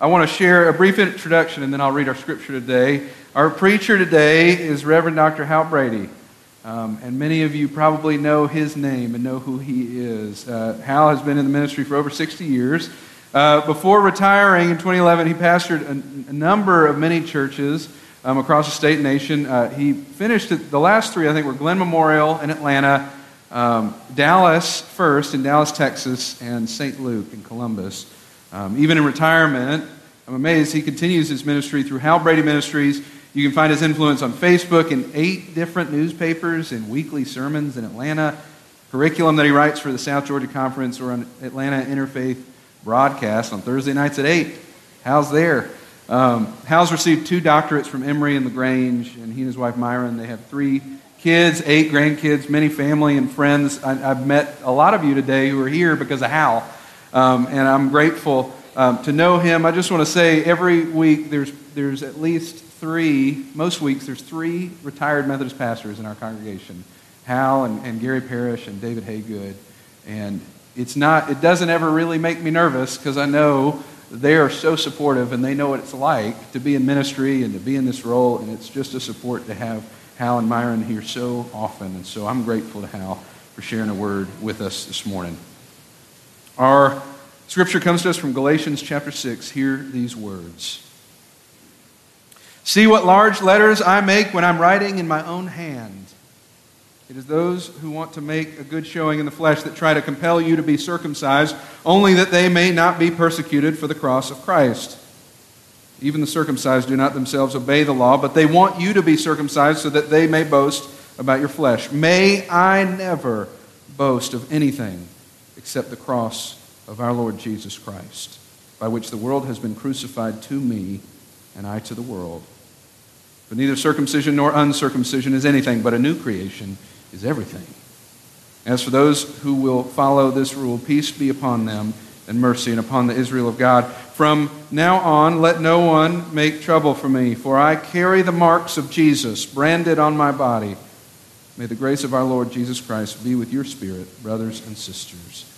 I want to share a brief introduction and then I'll read our scripture today. Our preacher today is Reverend Dr. Hal Brady. Um, and many of you probably know his name and know who he is. Uh, Hal has been in the ministry for over 60 years. Uh, before retiring in 2011, he pastored a, a number of many churches um, across the state and nation. Uh, he finished the last three, I think, were Glenn Memorial in Atlanta, um, Dallas first in Dallas, Texas, and St. Luke in Columbus. Um, even in retirement, I'm amazed he continues his ministry through Hal Brady Ministries. You can find his influence on Facebook in eight different newspapers and weekly sermons in Atlanta, curriculum that he writes for the South Georgia Conference or on Atlanta Interfaith broadcast on Thursday nights at 8. Hal's there? Um, Hal's received two doctorates from Emory and LaGrange, and he and his wife Myron, they have three kids, eight grandkids, many family and friends. I, have met a lot of you today who are here because of Hal, um, and I'm grateful um, to know him. I just want to say every week there's, there's at least three, most weeks there's three retired Methodist pastors in our congregation Hal and, and Gary Parrish and David Haygood. And it's not, it doesn't ever really make me nervous because I know they are so supportive and they know what it's like to be in ministry and to be in this role. And it's just a support to have Hal and Myron here so often. And so I'm grateful to Hal for sharing a word with us this morning. Our scripture comes to us from Galatians chapter 6. Hear these words. See what large letters I make when I'm writing in my own hand. It is those who want to make a good showing in the flesh that try to compel you to be circumcised, only that they may not be persecuted for the cross of Christ. Even the circumcised do not themselves obey the law, but they want you to be circumcised so that they may boast about your flesh. May I never boast of anything except the cross of our Lord Jesus Christ, by which the world has been crucified to me and I to the world. For neither circumcision nor uncircumcision is anything, but a new creation is everything. As for those who will follow this rule, peace be upon them and mercy and upon the Israel of God. From now on, let no one make trouble for me, for I carry the marks of Jesus branded on my body. May the grace of our Lord Jesus Christ be with your spirit, brothers and sisters.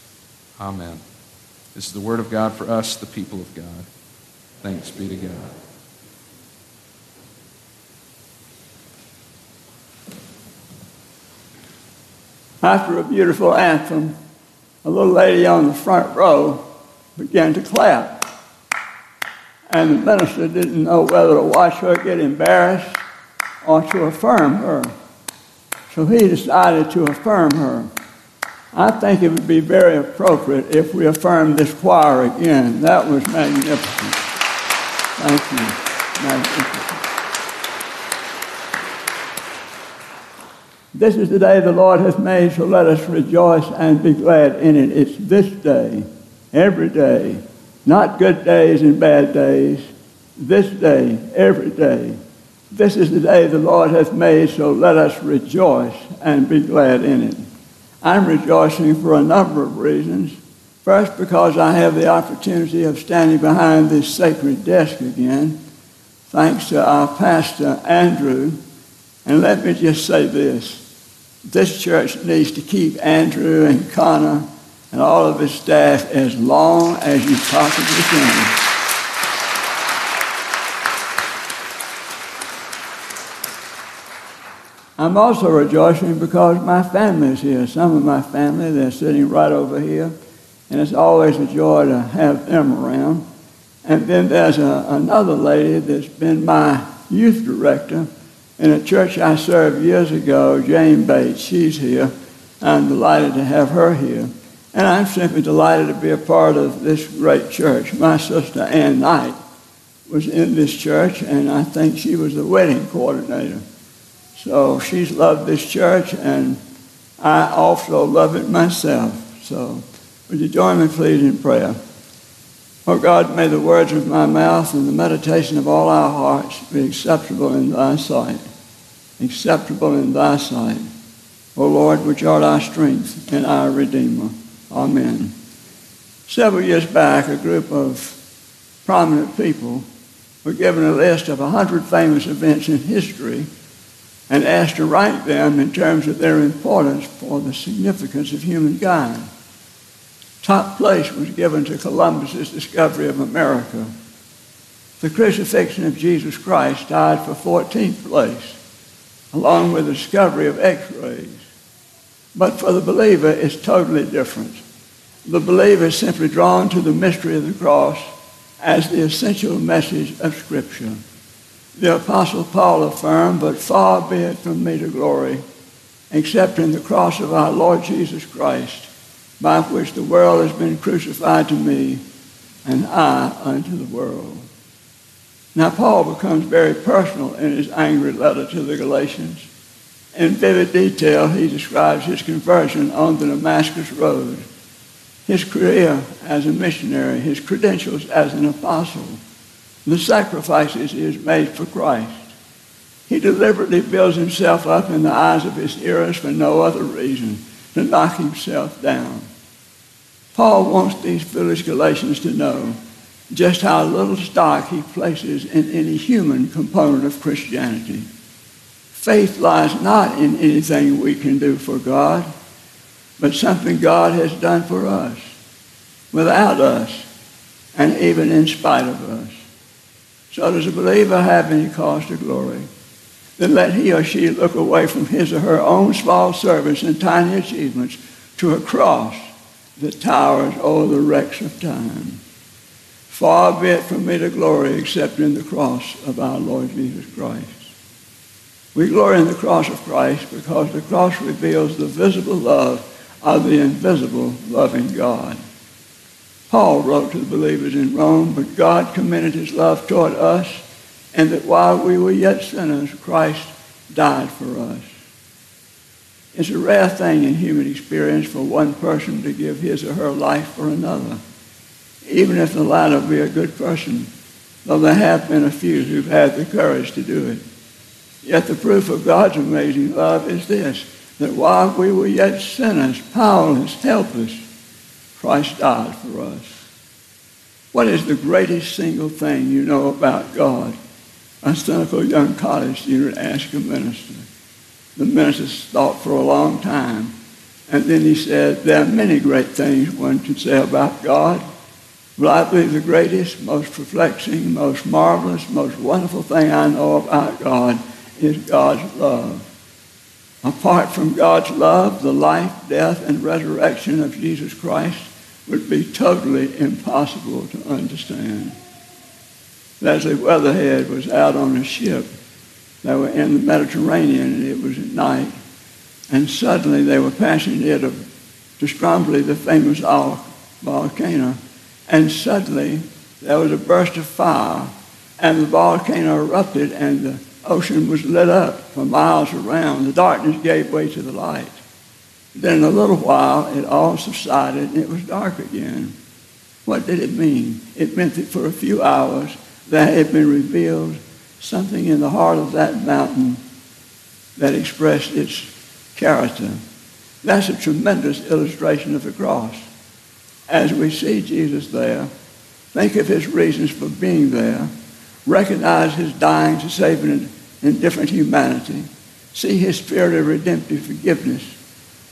Amen. This is the word of God for us, the people of God. Thanks be to God. After a beautiful anthem, a little lady on the front row began to clap. And the minister didn't know whether to watch her get embarrassed or to affirm her. So he decided to affirm her. I think it would be very appropriate if we affirm this choir again. That was magnificent. Thank you. Magnificent. This is the day the Lord has made, so let us rejoice and be glad in it. It's this day, every day, not good days and bad days. This day, every day. This is the day the Lord has made, so let us rejoice and be glad in it. I'm rejoicing for a number of reasons. First, because I have the opportunity of standing behind this sacred desk again, thanks to our pastor, Andrew. And let me just say this this church needs to keep Andrew and Connor and all of his staff as long as you possibly can. I'm also rejoicing because my family is here. Some of my family, they're sitting right over here, and it's always a joy to have them around. And then there's a, another lady that's been my youth director in a church I served years ago, Jane Bates, she's here. I'm delighted to have her here. And I'm simply delighted to be a part of this great church. My sister Ann Knight was in this church, and I think she was the wedding coordinator. So she's loved this church, and I also love it myself. So would you join me, please, in prayer? Oh God, may the words of my mouth and the meditation of all our hearts be acceptable in thy sight. Acceptable in thy sight. O Lord, which art our strength and our Redeemer. Amen. Several years back, a group of prominent people were given a list of 100 famous events in history and asked to rank them in terms of their importance for the significance of humankind top place was given to Columbus's discovery of America The crucifixion of Jesus Christ died for 14th place, along with the discovery of x-rays. But for the believer, it's totally different. The believer is simply drawn to the mystery of the cross as the essential message of Scripture. The Apostle Paul affirmed, But far be it from me to glory, except in the cross of our Lord Jesus Christ, by which the world has been crucified to me, and I unto the world. Now, Paul becomes very personal in his angry letter to the Galatians. In vivid detail, he describes his conversion on the Damascus Road, his career as a missionary, his credentials as an apostle, the sacrifices he has made for Christ. He deliberately builds himself up in the eyes of his hearers for no other reason to knock himself down. Paul wants these foolish Galatians to know just how little stock he places in any human component of Christianity. Faith lies not in anything we can do for God, but something God has done for us, without us, and even in spite of us. So does a believer have any cause to glory? Then let he or she look away from his or her own small service and tiny achievements to a cross that towers over the wrecks of time. Far be it from me to glory except in the cross of our Lord Jesus Christ. We glory in the cross of Christ because the cross reveals the visible love of the invisible loving God. Paul wrote to the believers in Rome, but God commended his love toward us, and that while we were yet sinners, Christ died for us. It's a rare thing in human experience for one person to give his or her life for another, even if the latter be a good person, though there have been a few who've had the courage to do it. Yet the proof of God's amazing love is this, that while we were yet sinners, powerless, helpless, Christ died for us. What is the greatest single thing you know about God? A cynical young college student asked a minister. The minister thought for a long time, and then he said, There are many great things one can say about God, but I believe the greatest, most perplexing, most marvelous, most wonderful thing I know about God is God's love. Apart from God's love, the life, death, and resurrection of Jesus Christ would be totally impossible to understand. Leslie Weatherhead was out on a ship. They were in the Mediterranean, and it was at night. And suddenly they were passing near to, to Stromboli, the famous volcano. And suddenly there was a burst of fire, and the volcano erupted, and the ocean was lit up for miles around. The darkness gave way to the light. Then a little while, it all subsided and it was dark again. What did it mean? It meant that for a few hours there had been revealed something in the heart of that mountain that expressed its character. That's a tremendous illustration of the cross. As we see Jesus there, think of his reasons for being there, recognize his dying to save an indifferent humanity, see his spirit of redemptive forgiveness,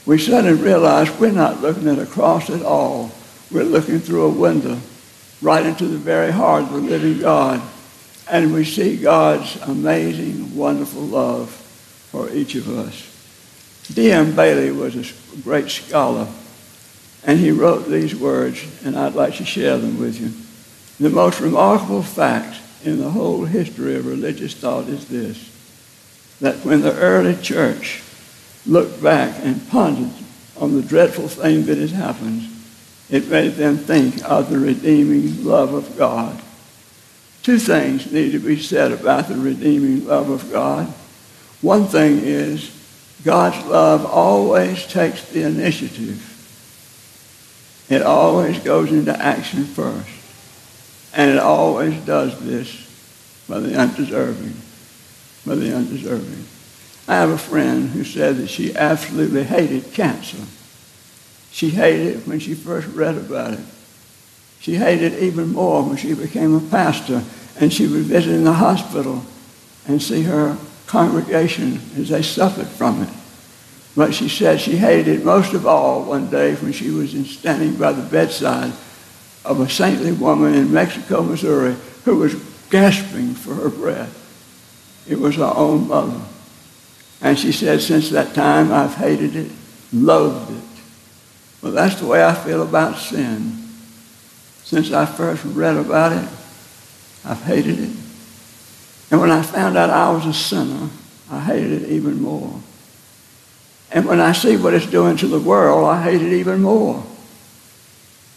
we suddenly realize we're not looking at a cross at all. We're looking through a window right into the very heart of the living God. And we see God's amazing, wonderful love for each of us. D.M. Baillie was a great scholar, and he wrote these words, and I'd like to share them with you. The most remarkable fact in the whole history of religious thought is this that when the early church looked back and pondered on the dreadful thing that had happened, it made them think of the redeeming love of God. Two things need to be said about the redeeming love of God. One thing is God's love always takes the initiative. It always goes into action first. And it always does this by the undeserving. By the undeserving. I have a friend who said that she absolutely hated cancer. She hated it when she first read about it. She hated it even more when she became a pastor and she would visit in the hospital and see her congregation as they suffered from it. But she said she hated it most of all one day when she was standing by the bedside of a saintly woman in Mexico, Missouri, who was gasping for her breath. It was her own mother. And she said, since that time, I've hated it, loathed it. Well, that's the way I feel about sin. Since I first read about it, I've hated it. And when I found out I was a sinner, I hated it even more. And when I see what it's doing to the world, I hate it even more.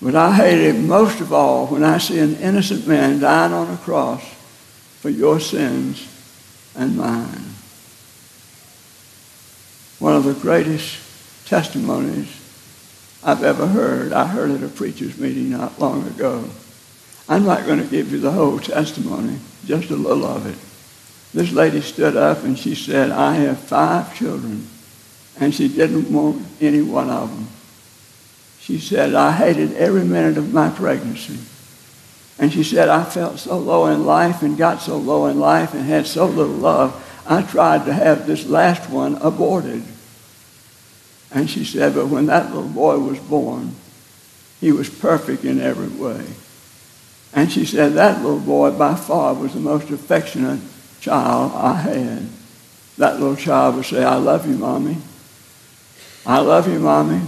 But I hate it most of all when I see an innocent man dying on a cross for your sins and mine. One of the greatest testimonies I've ever heard, I heard at a preacher's meeting not long ago. I'm not going to give you the whole testimony, just a little of it. This lady stood up and she said, I have five children, and she didn't want any one of them. She said, I hated every minute of my pregnancy. And she said, I felt so low in life and got so low in life and had so little love, I tried to have this last one aborted. And she said, but when that little boy was born, he was perfect in every way. And she said, that little boy by far was the most affectionate child I had. That little child would say, I love you, Mommy. I love you, Mommy.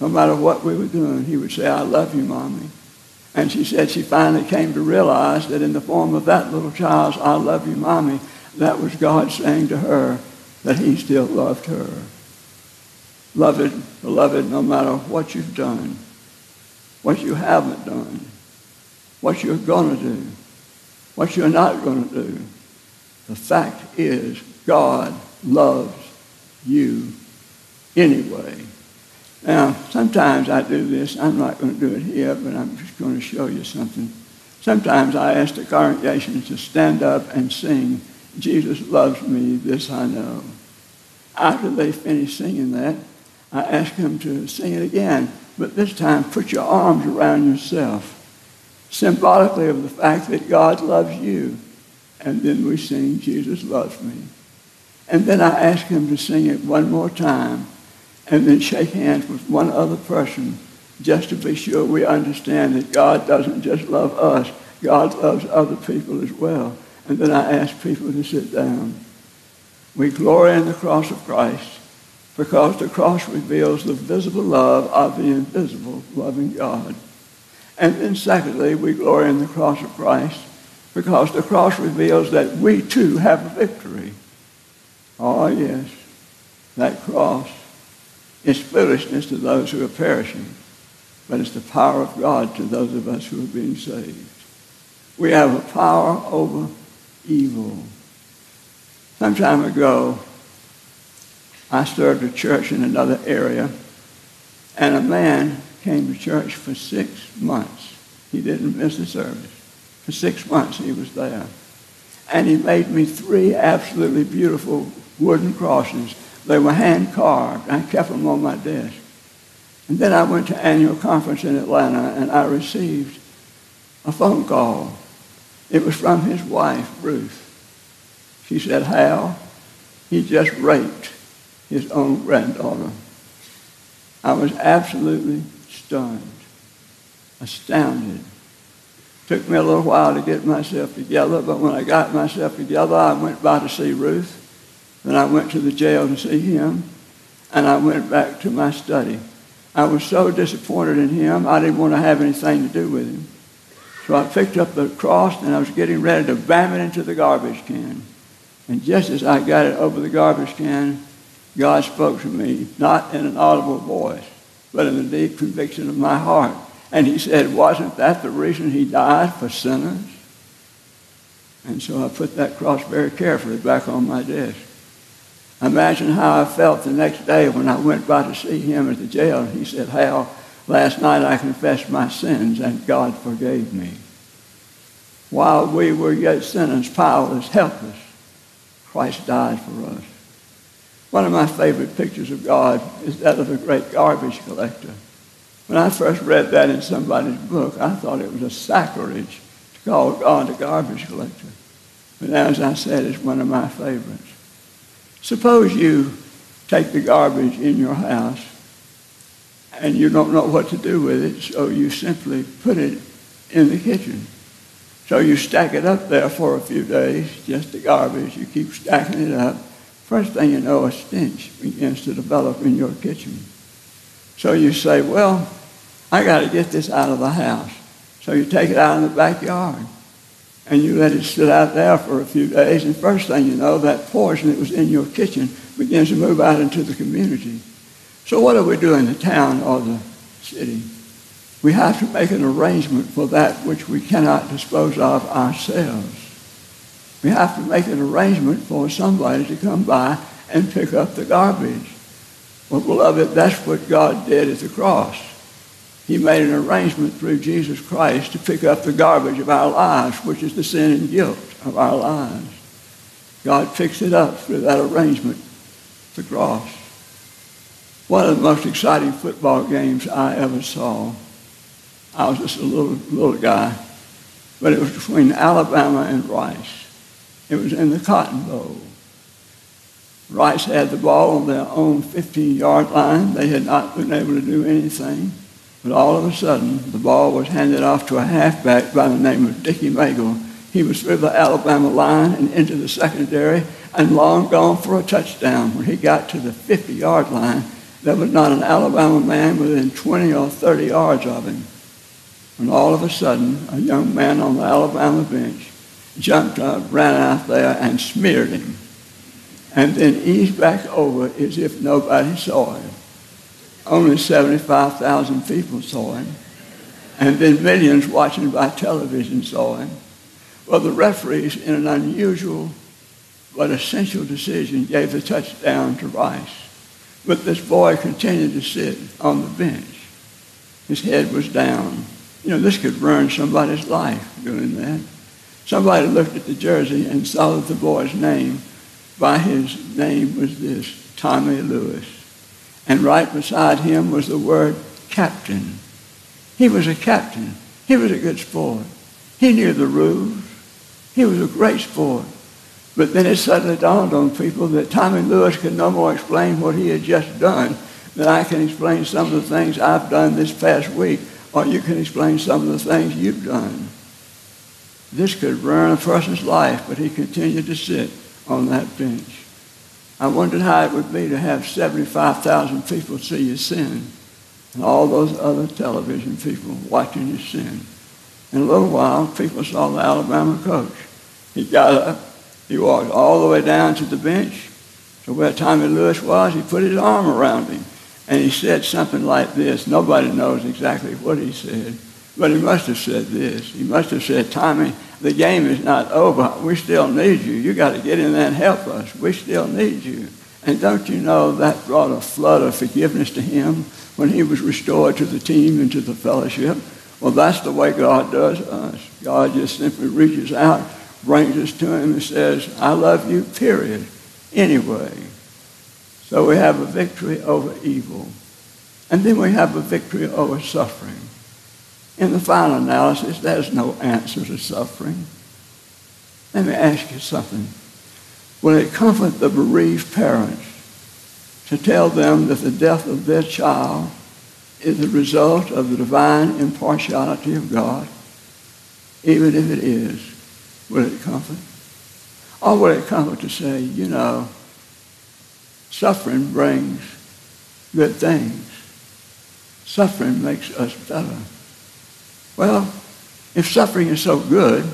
No matter what we were doing, he would say, I love you, Mommy. And she said she finally came to realize that in the form of that little child's I love you, Mommy, that was God saying to her that he still loved her. Beloved, beloved, no matter what you've done, what you haven't done, what you're going to do, what you're not going to do, the fact is God loves you anyway. Now, sometimes I do this. I'm not going to do it here, but I'm just going to show you something. Sometimes I ask the congregation to stand up and sing, Jesus loves me, this I know. After they finish singing that, I ask them to sing it again, but this time put your arms around yourself, symbolically of the fact that God loves you. And then we sing, Jesus loves me. And then I ask them to sing it one more time, and then shake hands with one other person just to be sure we understand that God doesn't just love us, God loves other people as well. And then I ask people to sit down. We glory in the cross of Christ because the cross reveals the visible love of the invisible loving God. And then secondly, we glory in the cross of Christ because the cross reveals that we too have a victory. Oh yes, that cross is foolishness to those who are perishing, but it's the power of God to those of us who are being saved. We have a power over evil. Some time ago, I served a church in another area, and a man came to church for six months. He didn't miss a service. For six months he was there. And he made me three absolutely beautiful wooden crosses. They were hand carved. I kept them on my desk. And then I went to annual conference in Atlanta and I received a phone call. It was from his wife, Ruth. She said, Hal, he just raped his own granddaughter. I was absolutely stunned, astounded. Took me a little while to get myself together, but when I got myself together, I went by to see Ruth. Then I went to the jail to see him, and I went back to my study. I was so disappointed in him, I didn't want to have anything to do with him. So I picked up the cross, and I was getting ready to bam it into the garbage can. And just as I got it over the garbage can, God spoke to me, not in an audible voice, but in the deep conviction of my heart. And he said, wasn't that the reason he died for sinners? And so I put that cross very carefully back on my desk. Imagine how I felt the next day when I went by to see him at the jail. And He said, Hal, last night I confessed my sins and God forgave me. While we were yet sinners, powerless, helpless, Christ died for us. One of my favorite pictures of God is that of a great garbage collector. When I first read that in somebody's book, I thought it was a sacrilege to call God a garbage collector. But as I said, it's one of my favorites. Suppose you take the garbage in your house and you don't know what to do with it, so you simply put it in the kitchen. So you stack it up there for a few days, just the garbage. You keep stacking it up. First thing you know, a stench begins to develop in your kitchen. So you say, well, I got to get this out of the house. So you take it out in the backyard and you let it sit out there for a few days. And first thing you know, that poison that was in your kitchen begins to move out into the community. So what do we do in the town or the city? We have to make an arrangement for that which we cannot dispose of ourselves. We have to make an arrangement for somebody to come by and pick up the garbage. Well, beloved, that's what God did at the cross. He made an arrangement through Jesus Christ to pick up the garbage of our lives, which is the sin and guilt of our lives. God fixed it up through that arrangement, the cross. One of the most exciting football games I ever saw. I was just a little, little guy, but it was between Alabama and Rice. It was in the Cotton Bowl. Rice had the ball on their own 15-yard line. They had not been able to do anything. But all of a sudden, the ball was handed off to a halfback by the name of Dicky Maegle. He was through the Alabama line and into the secondary and long gone for a touchdown. When he got to the 50-yard line, there was not an Alabama man within 20 or 30 yards of him. And all of a sudden, a young man on the Alabama bench jumped up, ran out there, and smeared him. And then eased back over as if nobody saw him. Only 75,000 people saw him. And then millions watching by television saw him. Well, the referees, in an unusual but essential decision, gave the touchdown to Rice. But this boy continued to sit on the bench. His head was down. You know, this could ruin somebody's life doing that. Somebody looked at the jersey and saw that the boy's name, by his name, was this Tommy Lewis and right beside him was the word captain. He was a captain. He was a good sport. He knew the rules. He was a great sport. But then it suddenly dawned on people that Tommy Lewis could no more explain what he had just done than I can explain some of the things I've done this past week, or you can explain some of the things you've done. This could ruin a person's life, but he continued to sit on that bench. I wondered how it would be to have 75,000 people see you sin and all those other television people watching you sin. In a little while, people saw the Alabama coach. He got up, he walked all the way down to the bench to where Tommy Lewis was. He put his arm around him and he said something like this. Nobody knows exactly what he said, but he must have said this. He must have said, Tommy, the game is not over. We still need you. You got to get in there and help us. We still need you. And don't you know that brought a flood of forgiveness to him when he was restored to the team and to the fellowship? Well, that's the way God does us. God just simply reaches out, brings us to him, and says, I love you, period. Anyway. So we have a victory over evil. And then we have a victory over suffering. In the final analysis, there's no answer to suffering. Let me ask you something. Will it comfort the bereaved parents to tell them that the death of their child is the result of the divine impartiality of God? Even if it is, will it comfort? Or would it comfort to say, you know, suffering brings good things. Suffering makes us better. Well, if suffering is so good,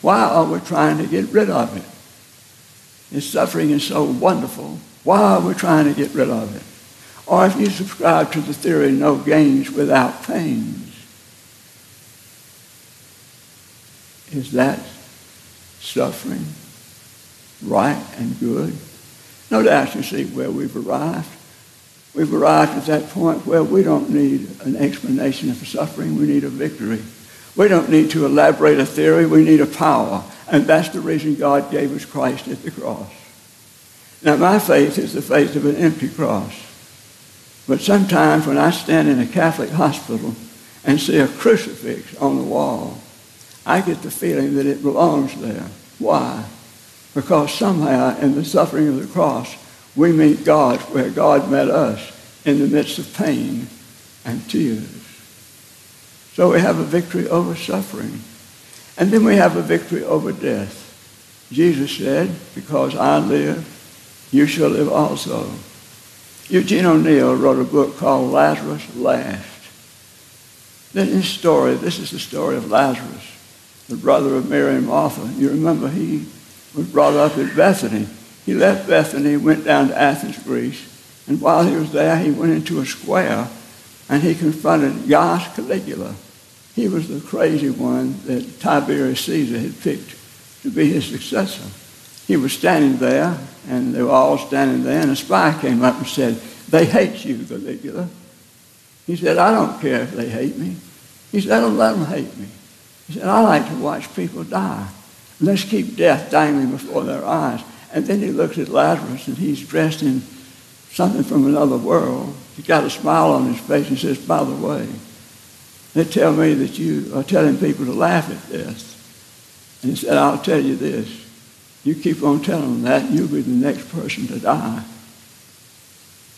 why are we trying to get rid of it? If suffering is so wonderful, why are we trying to get rid of it? Or if you subscribe to the theory no gains without pains, is that suffering right and good? No doubt you see where we've arrived. We've arrived at that point where we don't need an explanation of suffering. We need a victory. We don't need to elaborate a theory. We need a power. And that's the reason God gave us Christ at the cross. Now, my faith is the faith of an empty cross. But sometimes when I stand in a Catholic hospital and see a crucifix on the wall, I get the feeling that it belongs there. Why? Because somehow in the suffering of the cross, we meet God where God met us in the midst of pain and tears. So we have a victory over suffering. And then we have a victory over death. Jesus said, Because I live, you shall live also. Eugene O'Neill wrote a book called Lazarus Laughed. Then his story, this is the story of Lazarus, the brother of Mary and Martha. You remember he was brought up in Bethany. He left Bethany, went down to Athens, Greece, and while he was there, he went into a square and he confronted Gaius Caligula. He was the crazy one that Tiberius Caesar had picked to be his successor. He was standing there, and they were all standing there, and a spy came up and said, They hate you, Caligula. He said, I don't care if they hate me. He said, I don't let them hate me. He said, I like to watch people die. Let's keep death dangling before their eyes. And then he looks at Lazarus, and he's dressed in something from another world. He's got a smile on his face and says, By the way, they tell me that you are telling people to laugh at this. And he said, I'll tell you this. You keep on telling them that, you'll be the next person to die.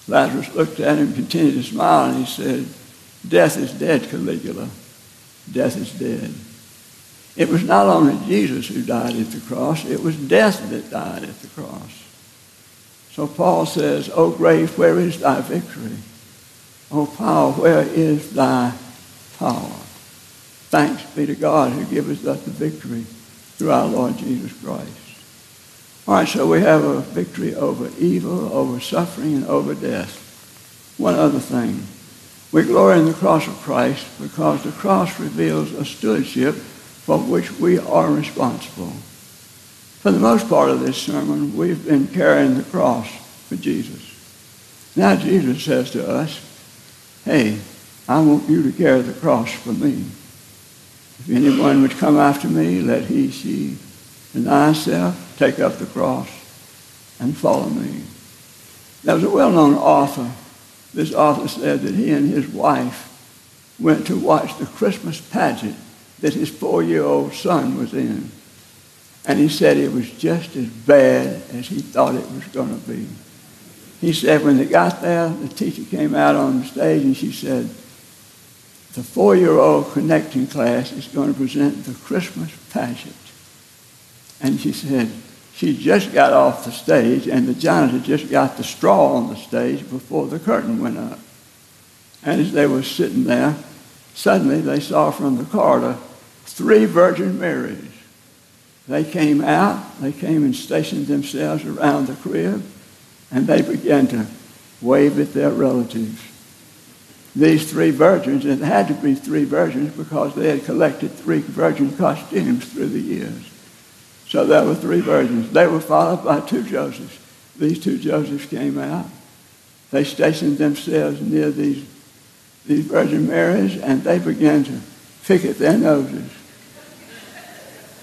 Lazarus looked at him, continued to smile, and he said, Death is dead, Caligula. Death is dead. It was not only Jesus who died at the cross, it was death that died at the cross. So Paul says, O grave, where is thy victory? O power, where is thy power? Thanks be to God who gives us the victory through our Lord Jesus Christ. All right, so we have a victory over evil, over suffering, and over death. One other thing. We glory in the cross of Christ because the cross reveals a stewardship for which we are responsible. For the most part of this sermon, we've been carrying the cross for Jesus. Now Jesus says to us, hey, I want you to carry the cross for me. If anyone would come after me, let he, she, deny himself, take up the cross, and follow me. There was a well-known author. This author said that he and his wife went to watch the Christmas pageant that his four-year-old son was in. And he said it was just as bad as he thought it was going to be. He said when they got there, the teacher came out on the stage and she said, the four-year-old connecting class is going to present the Christmas pageant. And she said, she just got off the stage and the janitor just got the straw on the stage before the curtain went up. And as they were sitting there, suddenly they saw from the corridor three Virgin Marys. They came out, they came and stationed themselves around the crib, and they began to wave at their relatives these three virgins, it had to be three virgins because they had collected three virgin costumes through the years. So there were three virgins. They were followed by two Josephs. These two Josephs came out. They stationed themselves near these, these Virgin Marys, and they began to pick at their noses.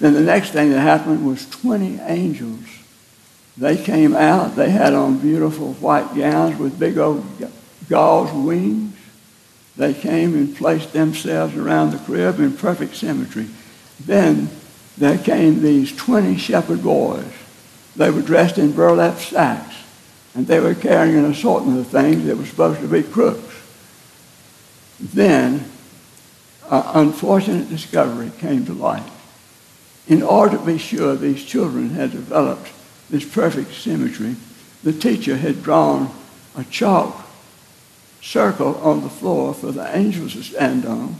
Then the next thing that happened was 20 angels. They came out. They had on beautiful white gowns with big old gauze wings. They came and placed themselves around the crib in perfect symmetry. Then there came these 20 shepherd boys. They were dressed in burlap sacks, and they were carrying an assortment of things that were supposed to be crooks. Then, an unfortunate discovery came to light. In order to be sure these children had developed this perfect symmetry, the teacher had drawn a chalk circle on the floor for the angels to stand on,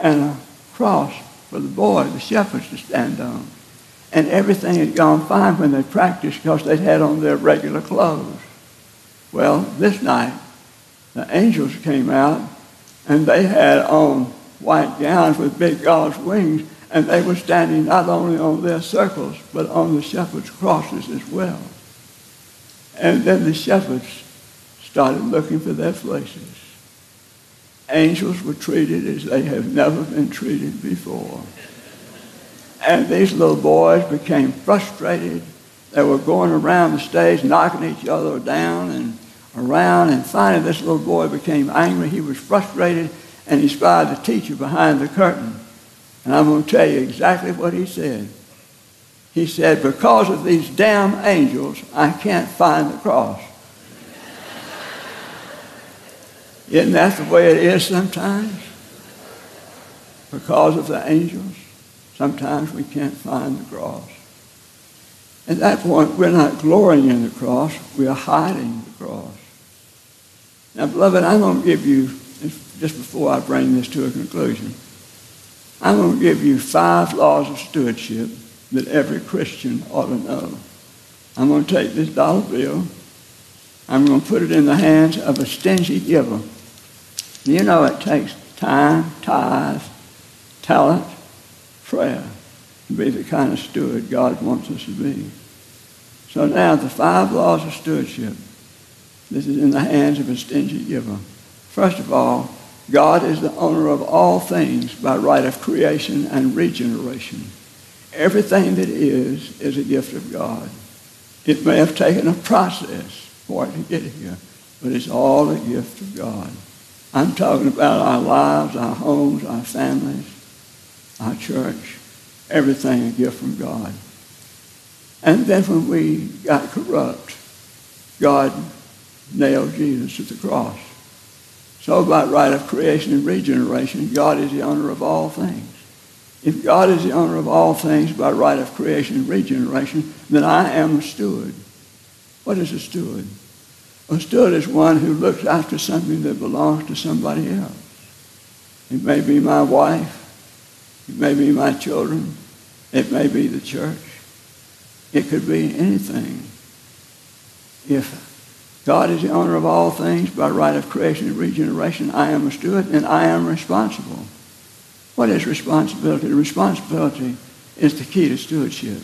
and a cross for the boy, the shepherds, to stand on. And everything had gone fine when they practiced because they'd had on their regular clothes. Well, this night, the angels came out and they had on white gowns with big gauze wings, and they were standing not only on their circles, but on the shepherds' crosses as well. And then the shepherds started looking for their places. Angels were treated as they have never been treated before. And these little boys became frustrated. They were going around the stage, knocking each other down and around. And finally, this little boy became angry. He was frustrated, and he spied the teacher behind the curtain. And I'm going to tell you exactly what he said. He said, Because of these damn angels, I can't find the cross. Isn't that the way it is sometimes? Because of the angels? Sometimes we can't find the cross. At that point, we're not glorying in the cross, we are hiding the cross. Now, beloved, I'm going to give you, just before I bring this to a conclusion, I'm going to give you five laws of stewardship that every Christian ought to know. I'm going to take this dollar bill, I'm going to put it in the hands of a stingy giver. You know it takes time, tithe, talent, prayer to be the kind of steward God wants us to be. So now the five laws of stewardship. This is in the hands of a stingy giver. First of all, God is the owner of all things by right of creation and regeneration. Everything that is is a gift of God. It may have taken a process for it to get here, but it's all a gift of God. I'm talking about our lives, our homes, our families, our church, everything a gift from God. And then when we got corrupt, God nailed Jesus to the cross. So by right of creation and regeneration, God is the owner of all things. If God is the owner of all things by right of creation and regeneration, then I am a steward. What is a steward? A steward is one who looks after something that belongs to somebody else. It may be my wife. It may be my children. It may be the church. It could be anything. If God is the owner of all things by right of creation and regeneration, I am a steward and I am responsible. What is responsibility? Responsibility is the key to stewardship.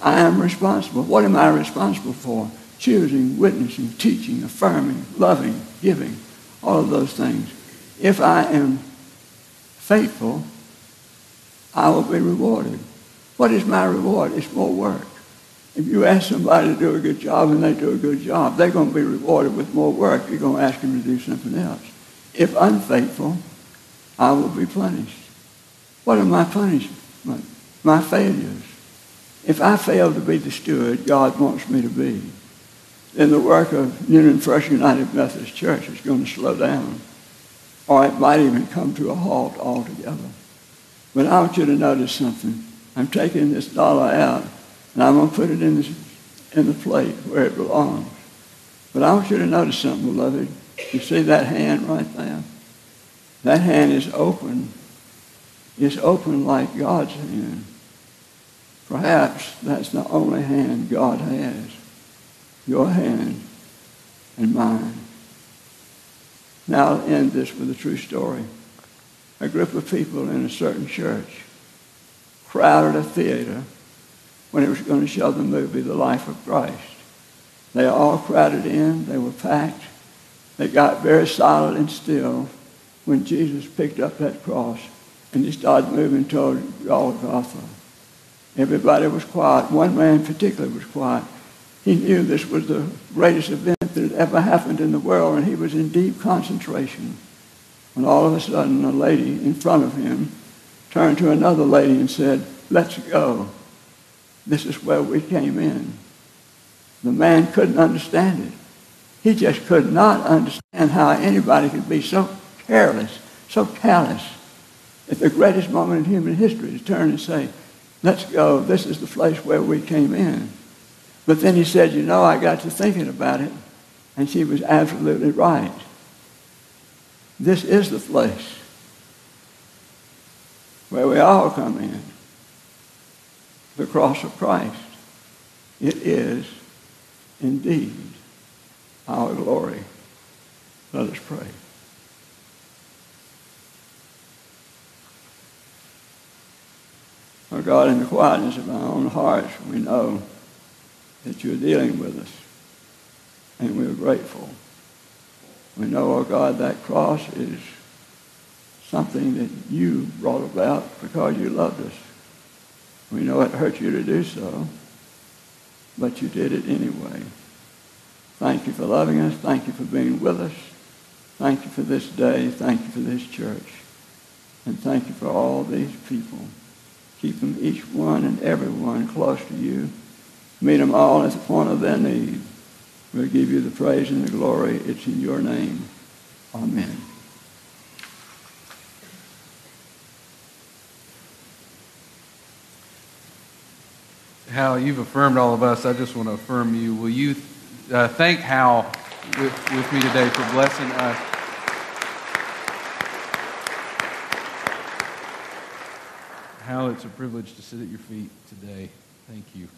I am responsible. What am I responsible for? Choosing, witnessing, teaching, affirming, loving, giving, all of those things. If I am faithful, I will be rewarded. What is my reward? It's more work. If you ask somebody to do a good job and they do a good job, they're going to be rewarded with more work. You're going to ask them to do something else. If unfaithful, I will be punished. What are my punishments? My failures. If I fail to be the steward God wants me to be, then the work of Newnan First United Methodist Church is going to slow down. Or it might even come to a halt altogether. But I want you to notice something. I'm taking this dollar out and I'm going to put it in, this, in the plate where it belongs. But I want you to notice something, beloved. You see that hand right there? That hand is open. It's open like God's hand. Perhaps that's the only hand God has. Your hand and mine. Now I'll end this with a true story. A group of people in a certain church crowded a theater when it was going to show the movie The Life of Christ. They all crowded in. They were packed. They got very silent and still when Jesus picked up that cross and he started moving toward Golgotha. Everybody was quiet. One man particularly was quiet. He knew this was the greatest event that had ever happened in the world, and he was in deep concentration. When all of a sudden, a lady in front of him turned to another lady and said, Let's go. This is where we came in. The man couldn't understand it. He just could not understand how anybody could be so careless, so callous, at the greatest moment in human history to turn and say, let's go, this is the place where we came in. But then he said, you know, I got to thinking about it, and she was absolutely right. This is the place where we all come in. The cross of Christ. It is indeed our glory. Let us pray. Our God, in the quietness of our own hearts, we know that you're dealing with us, and we're grateful. We know, oh God, that cross is something that you brought about because you loved us. We know it hurt you to do so, but you did it anyway. Thank you for loving us. Thank you for being with us. Thank you for this day. Thank you for this church. And thank you for all these people. Keep them, each one and every one, close to you. Meet them all at the point of their need. We'll give you the praise and the glory. It's in your name. Amen. Hal, you've affirmed all of us. I just want to affirm you. Will you uh, thank Hal with, with me today for blessing us? Hal, it's a privilege to sit at your feet today. Thank you.